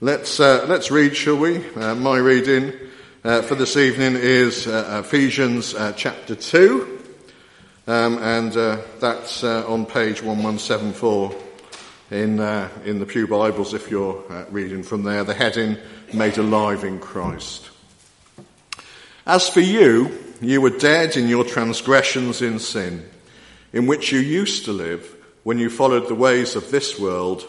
Let's, uh, let's read, shall we? Uh, my reading uh, for this evening is uh, Ephesians uh, chapter 2, um, and uh, that's on page 1174 in, in the Pew Bibles if you're reading from there. The heading, Made Alive in Christ. As for you, you were dead in your transgressions in sin, in which you used to live when you followed the ways of this world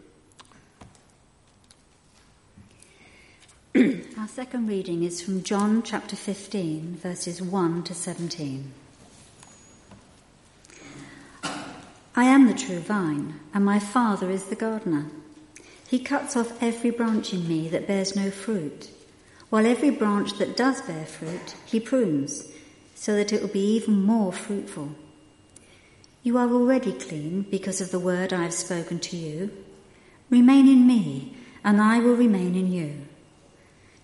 Our second reading is from John chapter 15, verses 1 to 17. I am the true vine, and my Father is the gardener. He cuts off every branch in me that bears no fruit, while every branch that does bear fruit, he prunes, so that it will be even more fruitful. You are already clean because of the word I have spoken to you. Remain in me, and I will remain in you.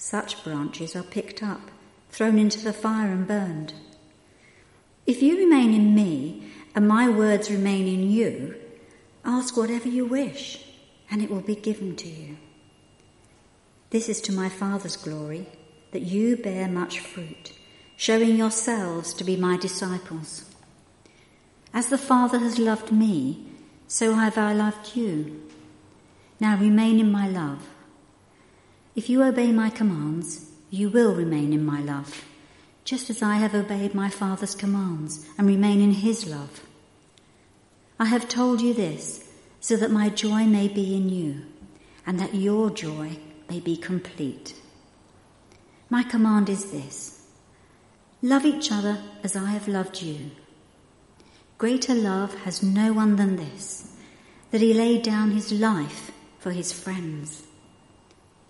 Such branches are picked up, thrown into the fire, and burned. If you remain in me, and my words remain in you, ask whatever you wish, and it will be given to you. This is to my Father's glory, that you bear much fruit, showing yourselves to be my disciples. As the Father has loved me, so have I loved you. Now remain in my love. If you obey my commands, you will remain in my love, just as I have obeyed my Father's commands and remain in his love. I have told you this so that my joy may be in you and that your joy may be complete. My command is this love each other as I have loved you. Greater love has no one than this, that he laid down his life for his friends.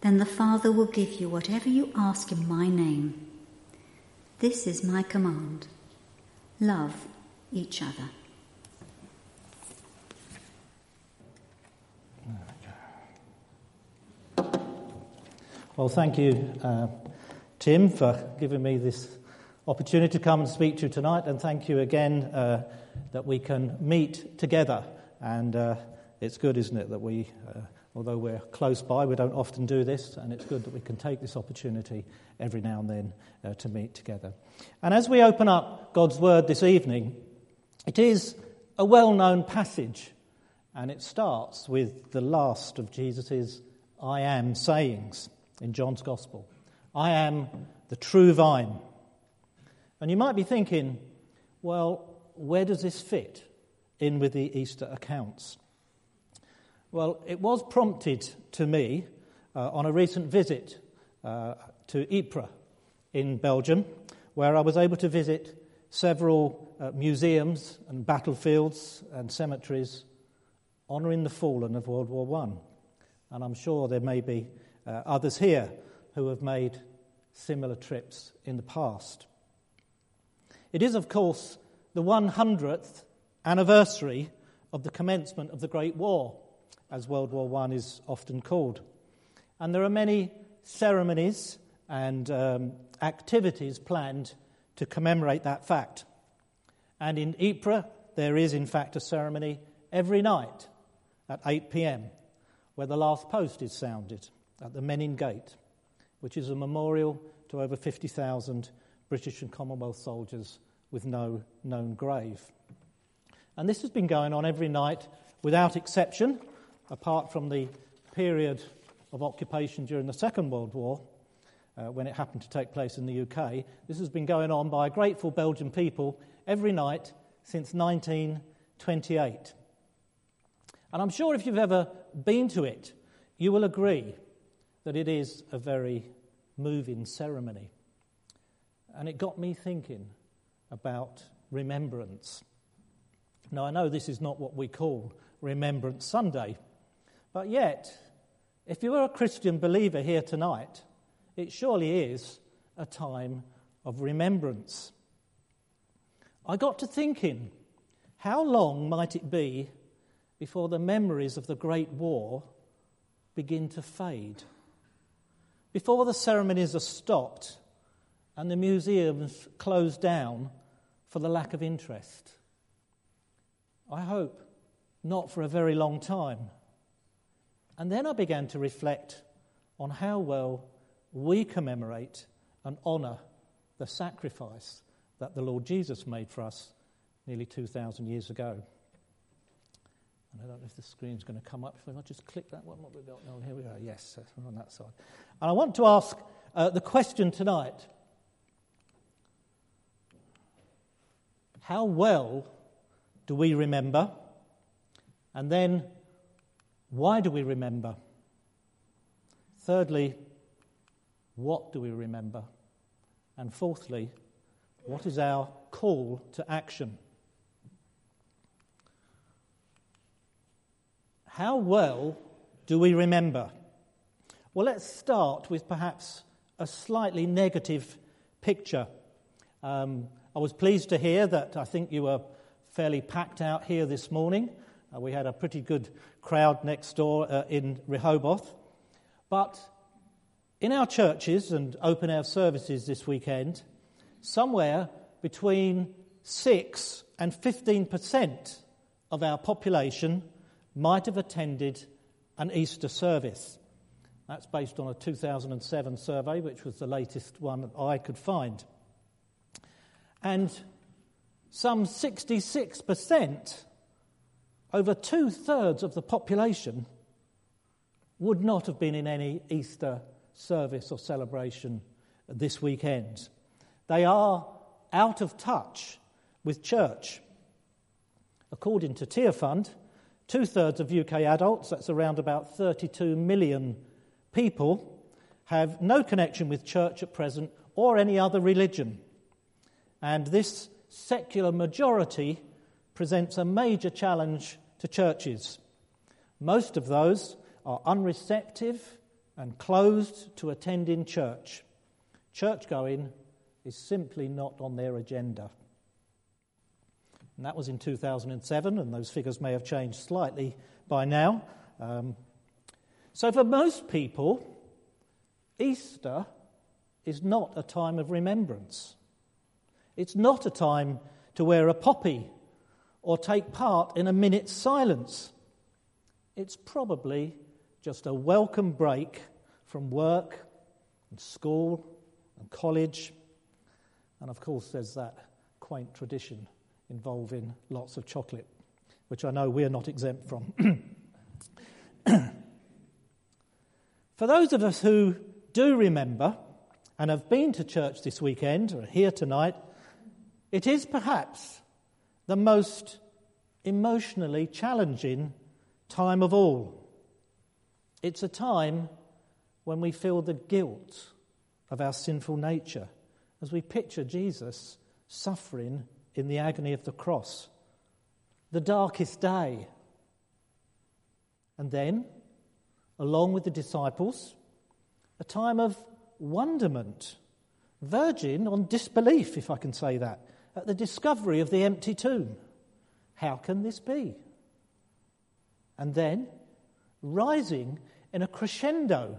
then the Father will give you whatever you ask in my name. This is my command love each other. Well, thank you, uh, Tim, for giving me this opportunity to come and speak to you tonight, and thank you again uh, that we can meet together. And uh, it's good, isn't it, that we uh, although we're close by, we don't often do this, and it's good that we can take this opportunity every now and then uh, to meet together. And as we open up God's Word this evening, it is a well known passage, and it starts with the last of Jesus' I am sayings in John's Gospel. I am the true vine. And you might be thinking, well, where does this fit in with the Easter accounts? Well, it was prompted to me uh, on a recent visit uh, to Ypres in Belgium, where I was able to visit several uh, museums and battlefields and cemeteries honouring the fallen of World War I. And I'm sure there may be uh, others here who have made similar trips in the past. It is, of course, the 100th anniversary of the commencement of the Great War, as World War I is often called. And there are many ceremonies and um, activities planned to commemorate that fact. And in Ypres, there is, in fact, a ceremony every night at 8 pm where the last post is sounded at the Menin Gate, which is a memorial to over 50,000 British and Commonwealth soldiers with no known grave. And this has been going on every night without exception, apart from the period of occupation during the Second World War, uh, when it happened to take place in the UK. This has been going on by a grateful Belgian people every night since 1928. And I'm sure if you've ever been to it, you will agree that it is a very moving ceremony. And it got me thinking about remembrance. Now, I know this is not what we call Remembrance Sunday, but yet, if you are a Christian believer here tonight, it surely is a time of remembrance. I got to thinking, how long might it be before the memories of the Great War begin to fade? Before the ceremonies are stopped and the museums close down for the lack of interest? I hope not for a very long time. And then I began to reflect on how well we commemorate and honour the sacrifice that the Lord Jesus made for us nearly 2,000 years ago. And I don't know if the screen's going to come up. If I just click that one, what we got? Oh, here we are. Yes, on that side. And I want to ask uh, the question tonight How well do we remember? And then, why do we remember? Thirdly, what do we remember? And fourthly, what is our call to action? How well do we remember? Well, let's start with perhaps a slightly negative picture. Um, I was pleased to hear that I think you were fairly packed out here this morning. Uh, we had a pretty good crowd next door uh, in Rehoboth. But in our churches and open air services this weekend, somewhere between 6 and 15% of our population might have attended an Easter service. That's based on a 2007 survey, which was the latest one that I could find. And some 66%, over two thirds of the population, would not have been in any Easter service or celebration this weekend. They are out of touch with church. According to Tearfund, two thirds of UK adults, that's around about 32 million people, have no connection with church at present or any other religion. And this secular majority presents a major challenge to churches. Most of those are unreceptive and closed to attending church. Church going is simply not on their agenda. And that was in 2007, and those figures may have changed slightly by now. Um, so, for most people, Easter is not a time of remembrance. It's not a time to wear a poppy or take part in a minute's silence. It's probably just a welcome break from work and school and college. And of course, there's that quaint tradition involving lots of chocolate, which I know we're not exempt from. For those of us who do remember and have been to church this weekend or here tonight, it is perhaps the most emotionally challenging time of all. It's a time when we feel the guilt of our sinful nature as we picture Jesus suffering in the agony of the cross, the darkest day. And then, along with the disciples, a time of wonderment, verging on disbelief, if I can say that, at the discovery of the empty tomb. How can this be? And then, rising in a crescendo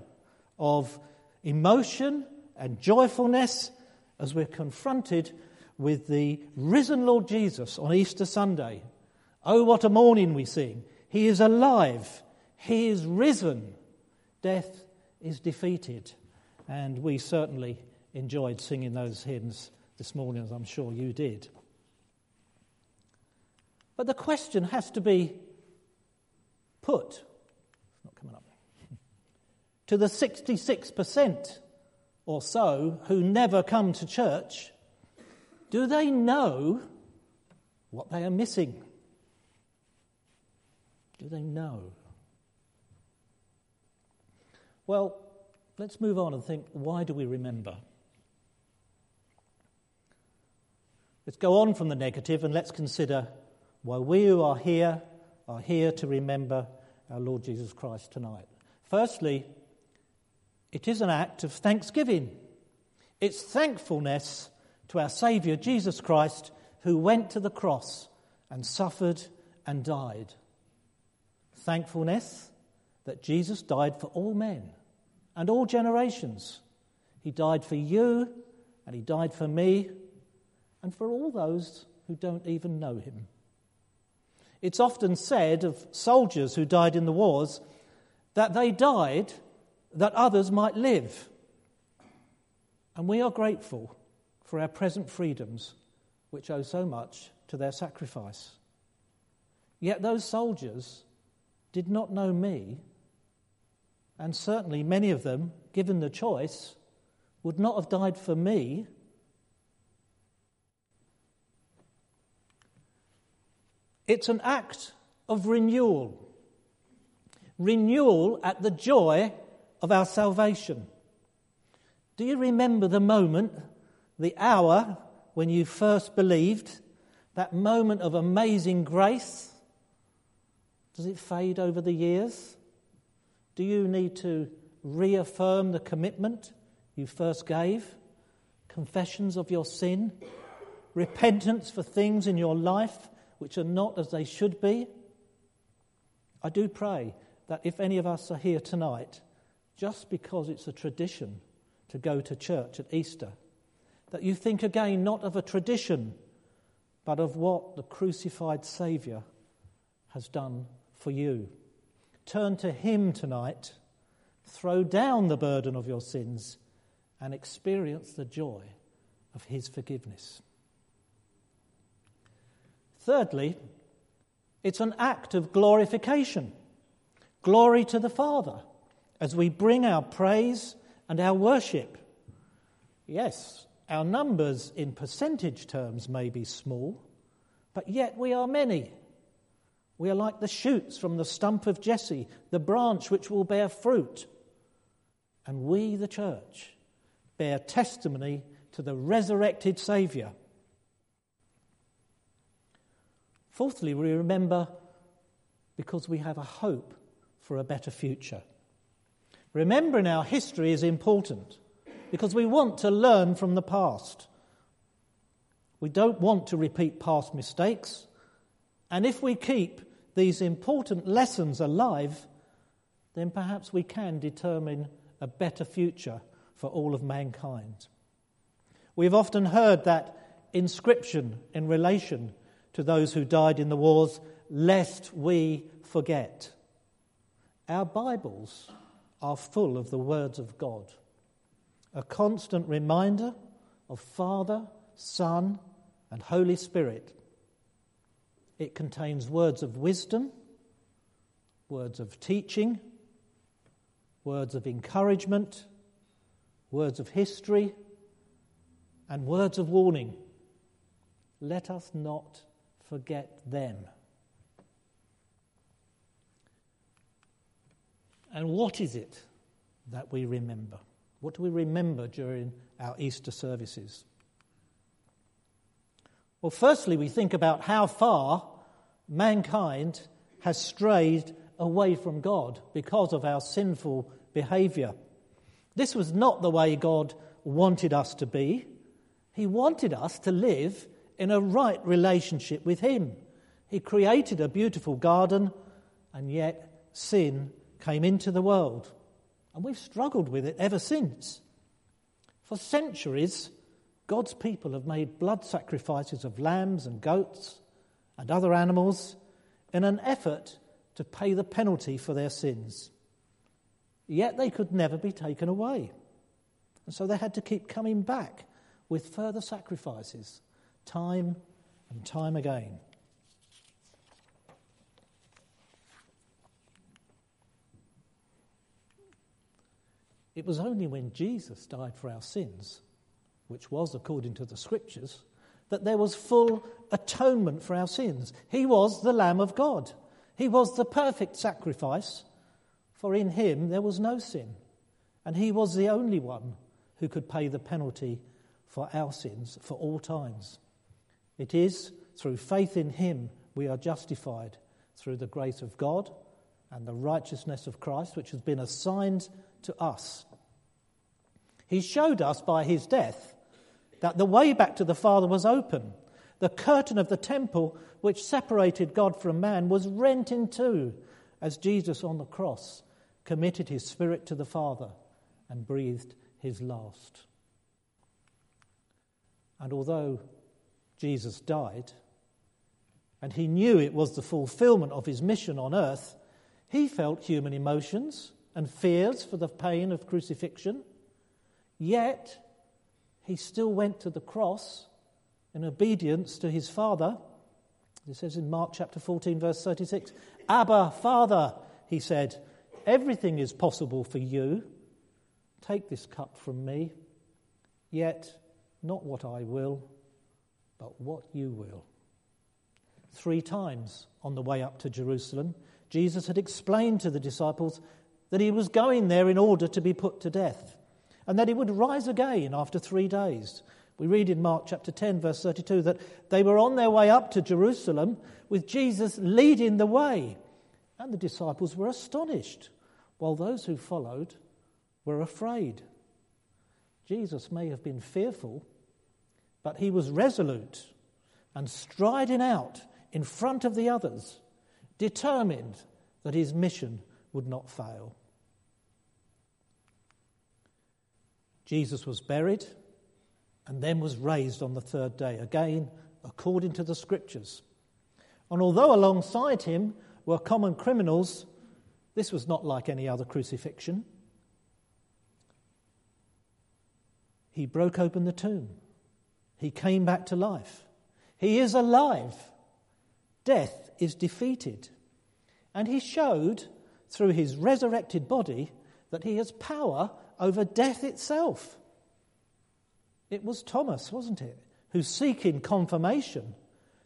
of emotion and joyfulness as we're confronted with the risen Lord Jesus on Easter Sunday. Oh, what a morning we sing! He is alive, He is risen, death is defeated. And we certainly enjoyed singing those hymns this morning, as I'm sure you did. But the question has to be put, it's not coming up, to the 66% or so who never come to church. Do they know what they are missing? Do they know? Well, let's move on and think why do we remember? Let's go on from the negative and let's consider why we who are here are here to remember our Lord Jesus Christ tonight. Firstly, it is an act of thanksgiving. It's thankfulness to our Saviour Jesus Christ who went to the cross and suffered and died. Thankfulness that Jesus died for all men and all generations. He died for you and he died for me and for all those who don't even know him. It's often said of soldiers who died in the wars that they died that others might live. And we are grateful for our present freedoms, which owe so much to their sacrifice. Yet those soldiers did not know me, and certainly many of them, given the choice, would not have died for me It's an act of renewal. Renewal at the joy of our salvation. Do you remember the moment, the hour when you first believed? That moment of amazing grace? Does it fade over the years? Do you need to reaffirm the commitment you first gave? Confessions of your sin? Repentance for things in your life which are not as they should be. I do pray that if any of us are here tonight, just because it's a tradition to go to church at Easter, that you think again not of a tradition, but of what the crucified Saviour has done for you. Turn to Him tonight, throw down the burden of your sins, and experience the joy of His forgiveness. Thirdly, it's an act of glorification. Glory to the Father as we bring our praise and our worship. Yes, our numbers in percentage terms may be small, but yet we are many. We are like the shoots from the stump of Jesse, the branch which will bear fruit. And we, the church, bear testimony to the resurrected Saviour Fourthly, we remember because we have a hope for a better future. Remembering our history is important because we want to learn from the past. We don't want to repeat past mistakes. And if we keep these important lessons alive, then perhaps we can determine a better future for all of mankind. We've often heard that inscription in relation to those who died in the wars, lest we forget. Our Bibles are full of the words of God, a constant reminder of Father, Son, and Holy Spirit. It contains words of wisdom, words of teaching, words of encouragement, words of history, and words of warning. Let us not forget them. And what is it that we remember? What do we remember during our Easter services? Well, firstly, we think about how far mankind has strayed away from God because of our sinful behavior. This was not the way God wanted us to be. He wanted us to live in a right relationship with Him. He created a beautiful garden, and yet sin came into the world. And we've struggled with it ever since. For centuries, God's people have made blood sacrifices of lambs and goats and other animals in an effort to pay the penalty for their sins. Yet they could never be taken away. And so they had to keep coming back with further sacrifices, time and time again. It was only when Jesus died for our sins, which was according to the scriptures, that there was full atonement for our sins. He was the Lamb of God. He was the perfect sacrifice, for in him there was no sin. And he was the only one who could pay the penalty for our sins for all times. It is through faith in him we are justified through the grace of God and the righteousness of Christ, which has been assigned to us. He showed us by his death that the way back to the Father was open. The curtain of the temple, which separated God from man, was rent in two as Jesus on the cross committed his spirit to the Father and breathed his last. And although Jesus died, and he knew it was the fulfillment of his mission on earth, he felt human emotions and fears for the pain of crucifixion. Yet, he still went to the cross in obedience to his Father. It says in Mark chapter 14, verse 36 Abba, Father, he said, everything is possible for you. Take this cup from me, yet not what I will, but what you will. Three times on the way up to Jerusalem, Jesus had explained to the disciples that he was going there in order to be put to death and that he would rise again after three days. We read in Mark chapter 10, verse 32, that they were on their way up to Jerusalem with Jesus leading the way. And the disciples were astonished, while those who followed were afraid. Jesus may have been fearful, but he was resolute and striding out in front of the others, determined that his mission would not fail. Jesus was buried and then was raised on the third day, again according to the scriptures. And although alongside him were common criminals, this was not like any other crucifixion. He broke open the tomb. He came back to life. He is alive. Death is defeated. And he showed through his resurrected body that he has power over death itself. It was Thomas, wasn't it, who, seeking confirmation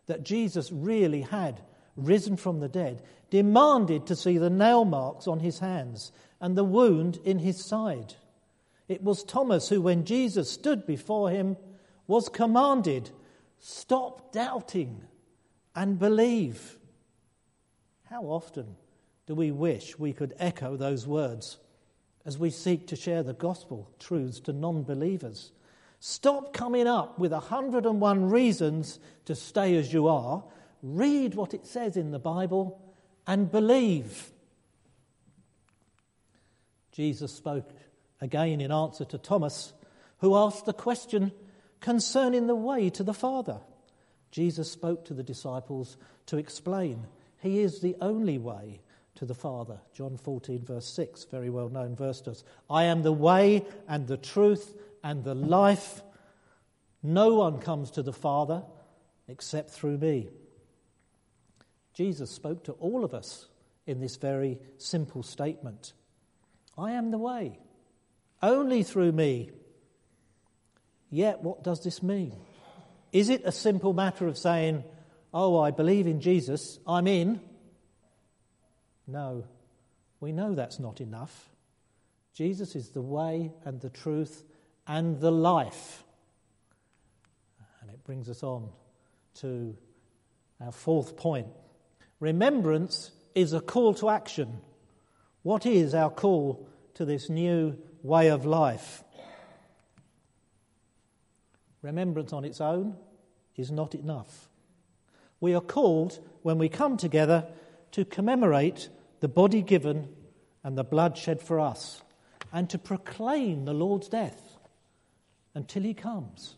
that Jesus really had risen from the dead, demanded to see the nail marks on his hands and the wound in his side. It was Thomas who, when Jesus stood before him, was commanded, Stop doubting and believe. How often do we wish we could echo those words as we seek to share the gospel truths to non believers? Stop coming up with 101 reasons to stay as you are. Read what it says in the Bible and believe. Jesus spoke again in answer to Thomas, who asked the question concerning the way to the Father. Jesus spoke to the disciples to explain He is the only way, to the Father. John 14, verse 6, very well known verse to us. I am the way and the truth and the life. No one comes to the Father except through me. Jesus spoke to all of us in this very simple statement I am the way, only through me. Yet, what does this mean? Is it a simple matter of saying, Oh, I believe in Jesus, I'm in? No, we know that's not enough. Jesus is the way and the truth and the life. And it brings us on to our fourth point. Remembrance is a call to action. What is our call to this new way of life? Remembrance on its own is not enough. We are called, when we come together, to commemorate the body given and the blood shed for us, and to proclaim the Lord's death until he comes.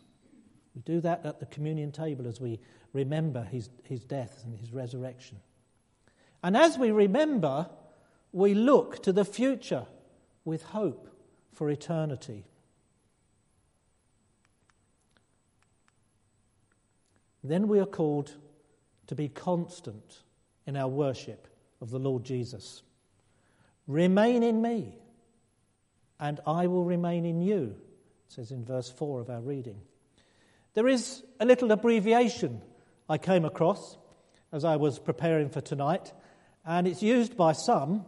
We do that at the communion table as we remember his, his death and his resurrection. And as we remember, we look to the future with hope for eternity. Then we are called to be constant in our worship of the Lord Jesus. Remain in me, and I will remain in you, says in verse 4 of our reading. There is a little abbreviation I came across as I was preparing for tonight, and it's used by some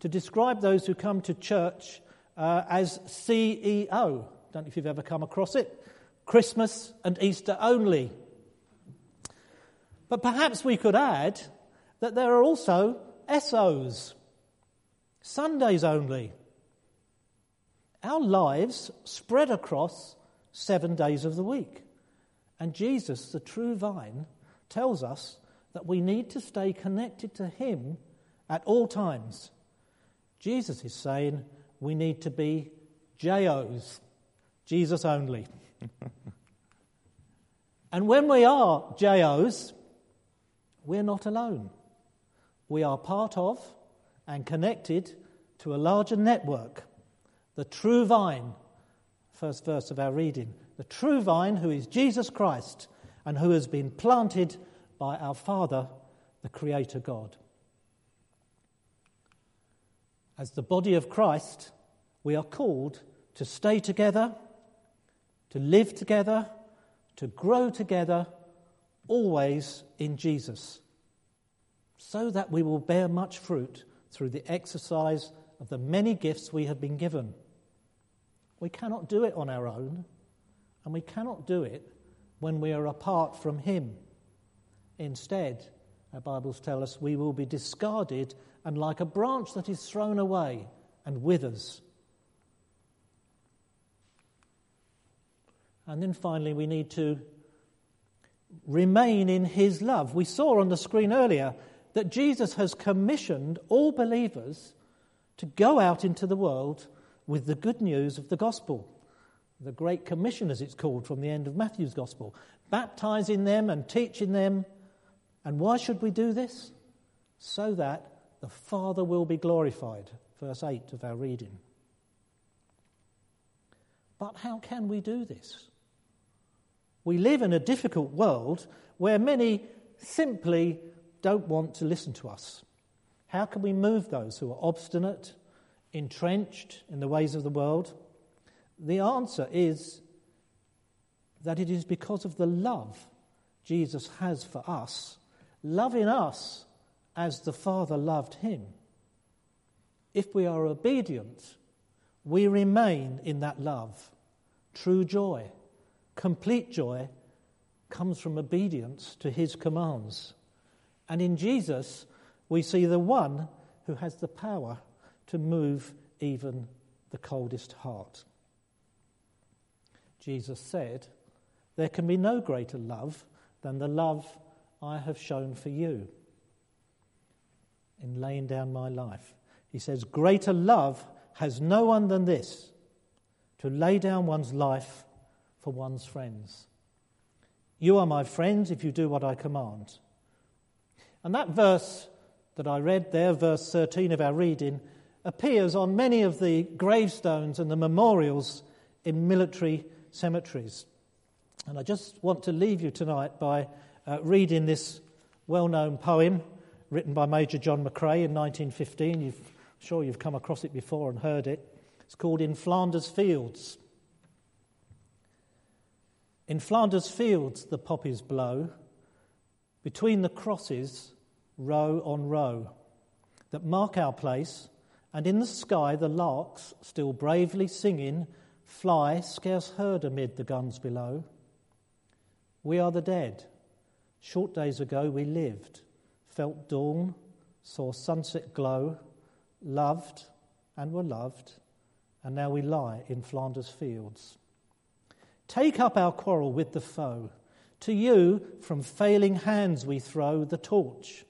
to describe those who come to church uh, as CEO. Don't know if you've ever come across it. Christmas and Easter only. But perhaps we could add that there are also SOs, Sundays only. Our lives spread across seven days of the week. And Jesus, the true vine, tells us that we need to stay connected to Him at all times. Jesus is saying we need to be JOs, Jesus only. and when we are JOs, we're not alone. We are part of and connected to a larger network, the true vine. First verse of our reading. The true vine, who is Jesus Christ, and who has been planted by our Father, the Creator God. As the body of Christ, we are called to stay together, to live together, to grow together, always in Jesus, so that we will bear much fruit through the exercise of the many gifts we have been given. We cannot do it on our own, and we cannot do it when we are apart from Him. Instead, our Bibles tell us we will be discarded and like a branch that is thrown away and withers. And then finally, we need to remain in His love. We saw on the screen earlier that Jesus has commissioned all believers to go out into the world with the good news of the gospel. The Great Commission, as it's called from the end of Matthew's gospel, baptizing them and teaching them. And why should we do this? So that the Father will be glorified. Verse 8 of our reading. But how can we do this? We live in a difficult world where many simply don't want to listen to us. How can we move those who are obstinate, entrenched in the ways of the world? The answer is that it is because of the love Jesus has for us, loving us as the Father loved him. If we are obedient, we remain in that love. True joy, complete joy, comes from obedience to his commands. And in Jesus, we see the one who has the power to move even the coldest heart. Jesus said, There can be no greater love than the love I have shown for you in laying down my life. He says, Greater love has no one than this to lay down one's life for one's friends. You are my friends if you do what I command. And that verse that I read there, verse 13 of our reading, appears on many of the gravestones and the memorials in military cemeteries. And I just want to leave you tonight by uh, reading this well known poem written by Major John McCrae in 1915. You've, I'm sure you've come across it before and heard it. It's called In Flanders Fields. In Flanders Fields, the poppies blow, between the crosses, row on row, that mark our place, and in the sky the larks, still bravely singing, fly scarce heard amid the guns below. We are the dead. Short days ago we lived, felt dawn, saw sunset glow, loved and were loved, and now we lie in Flanders fields. Take up our quarrel with the foe. To you, from failing hands, we throw the torch.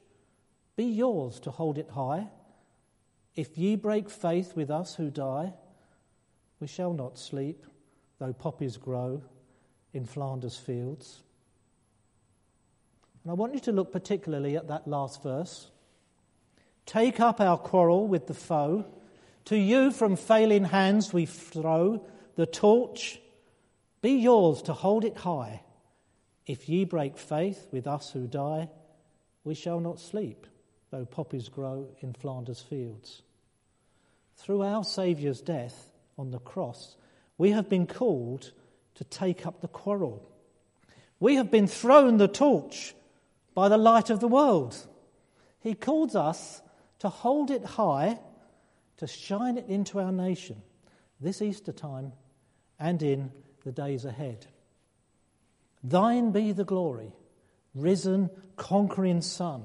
Be yours to hold it high. If ye break faith with us who die, we shall not sleep, though poppies grow in Flanders fields. And I want you to look particularly at that last verse. Take up our quarrel with the foe. To you from failing hands we throw the torch. Be yours to hold it high. If ye break faith with us who die, we shall not sleep, though poppies grow in Flanders fields. Through our Saviour's death on the cross, we have been called to take up the quarrel. We have been thrown the torch by the light of the world. He calls us to hold it high, to shine it into our nation this Easter time and in the days ahead. Thine be the glory, risen, conquering Son.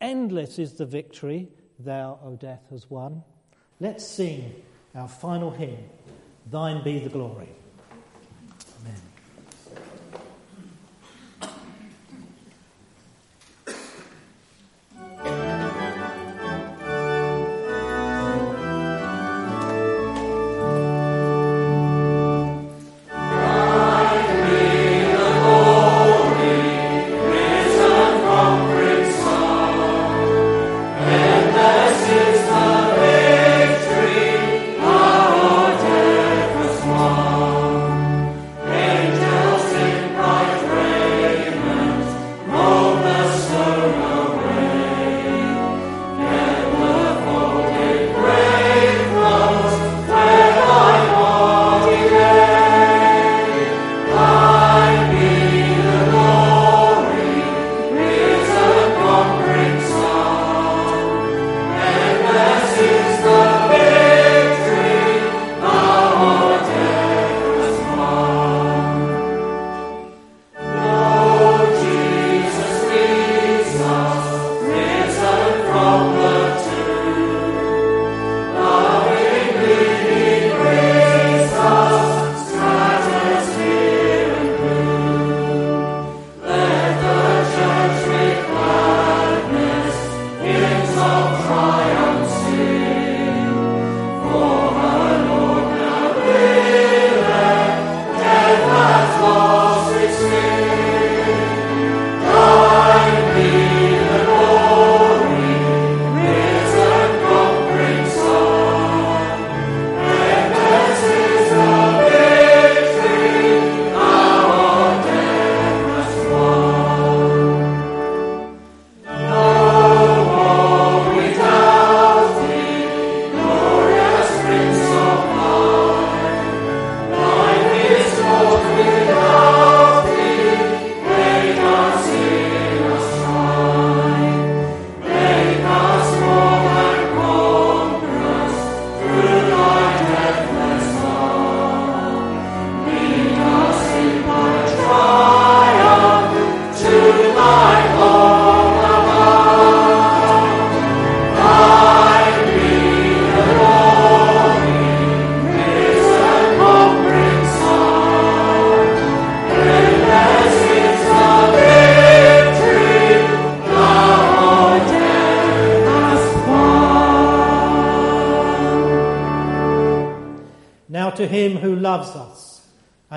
Endless is the victory thou, O death, has won. Let's sing our final hymn, Thine be the glory.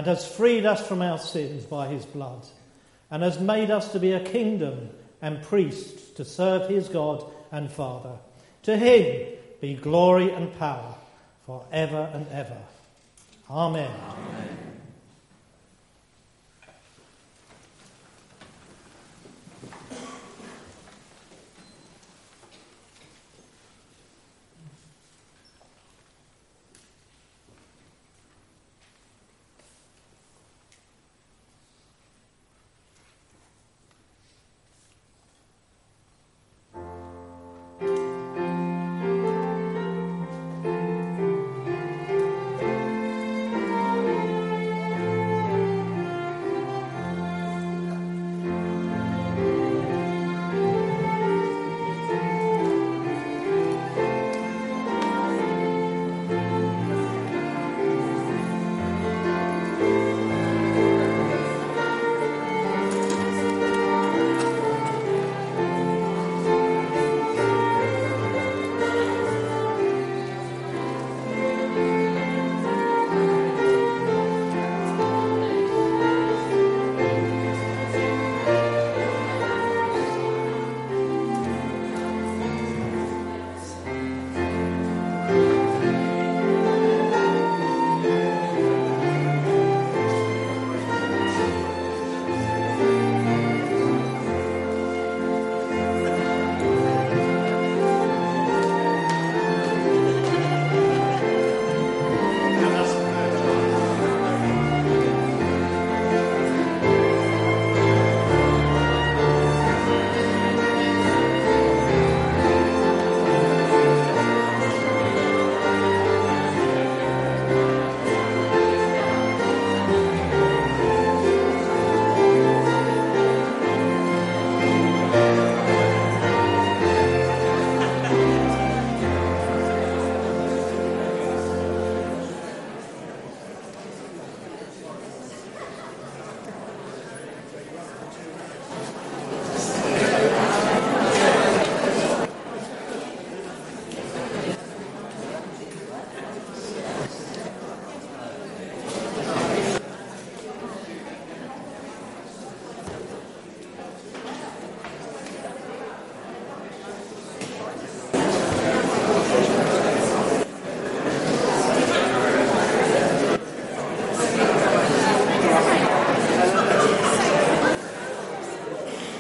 Has freed us from our sins by his blood, and has made us to be a kingdom and priests to serve his God and Father. To him be glory and power for ever and ever. Amen. Amen.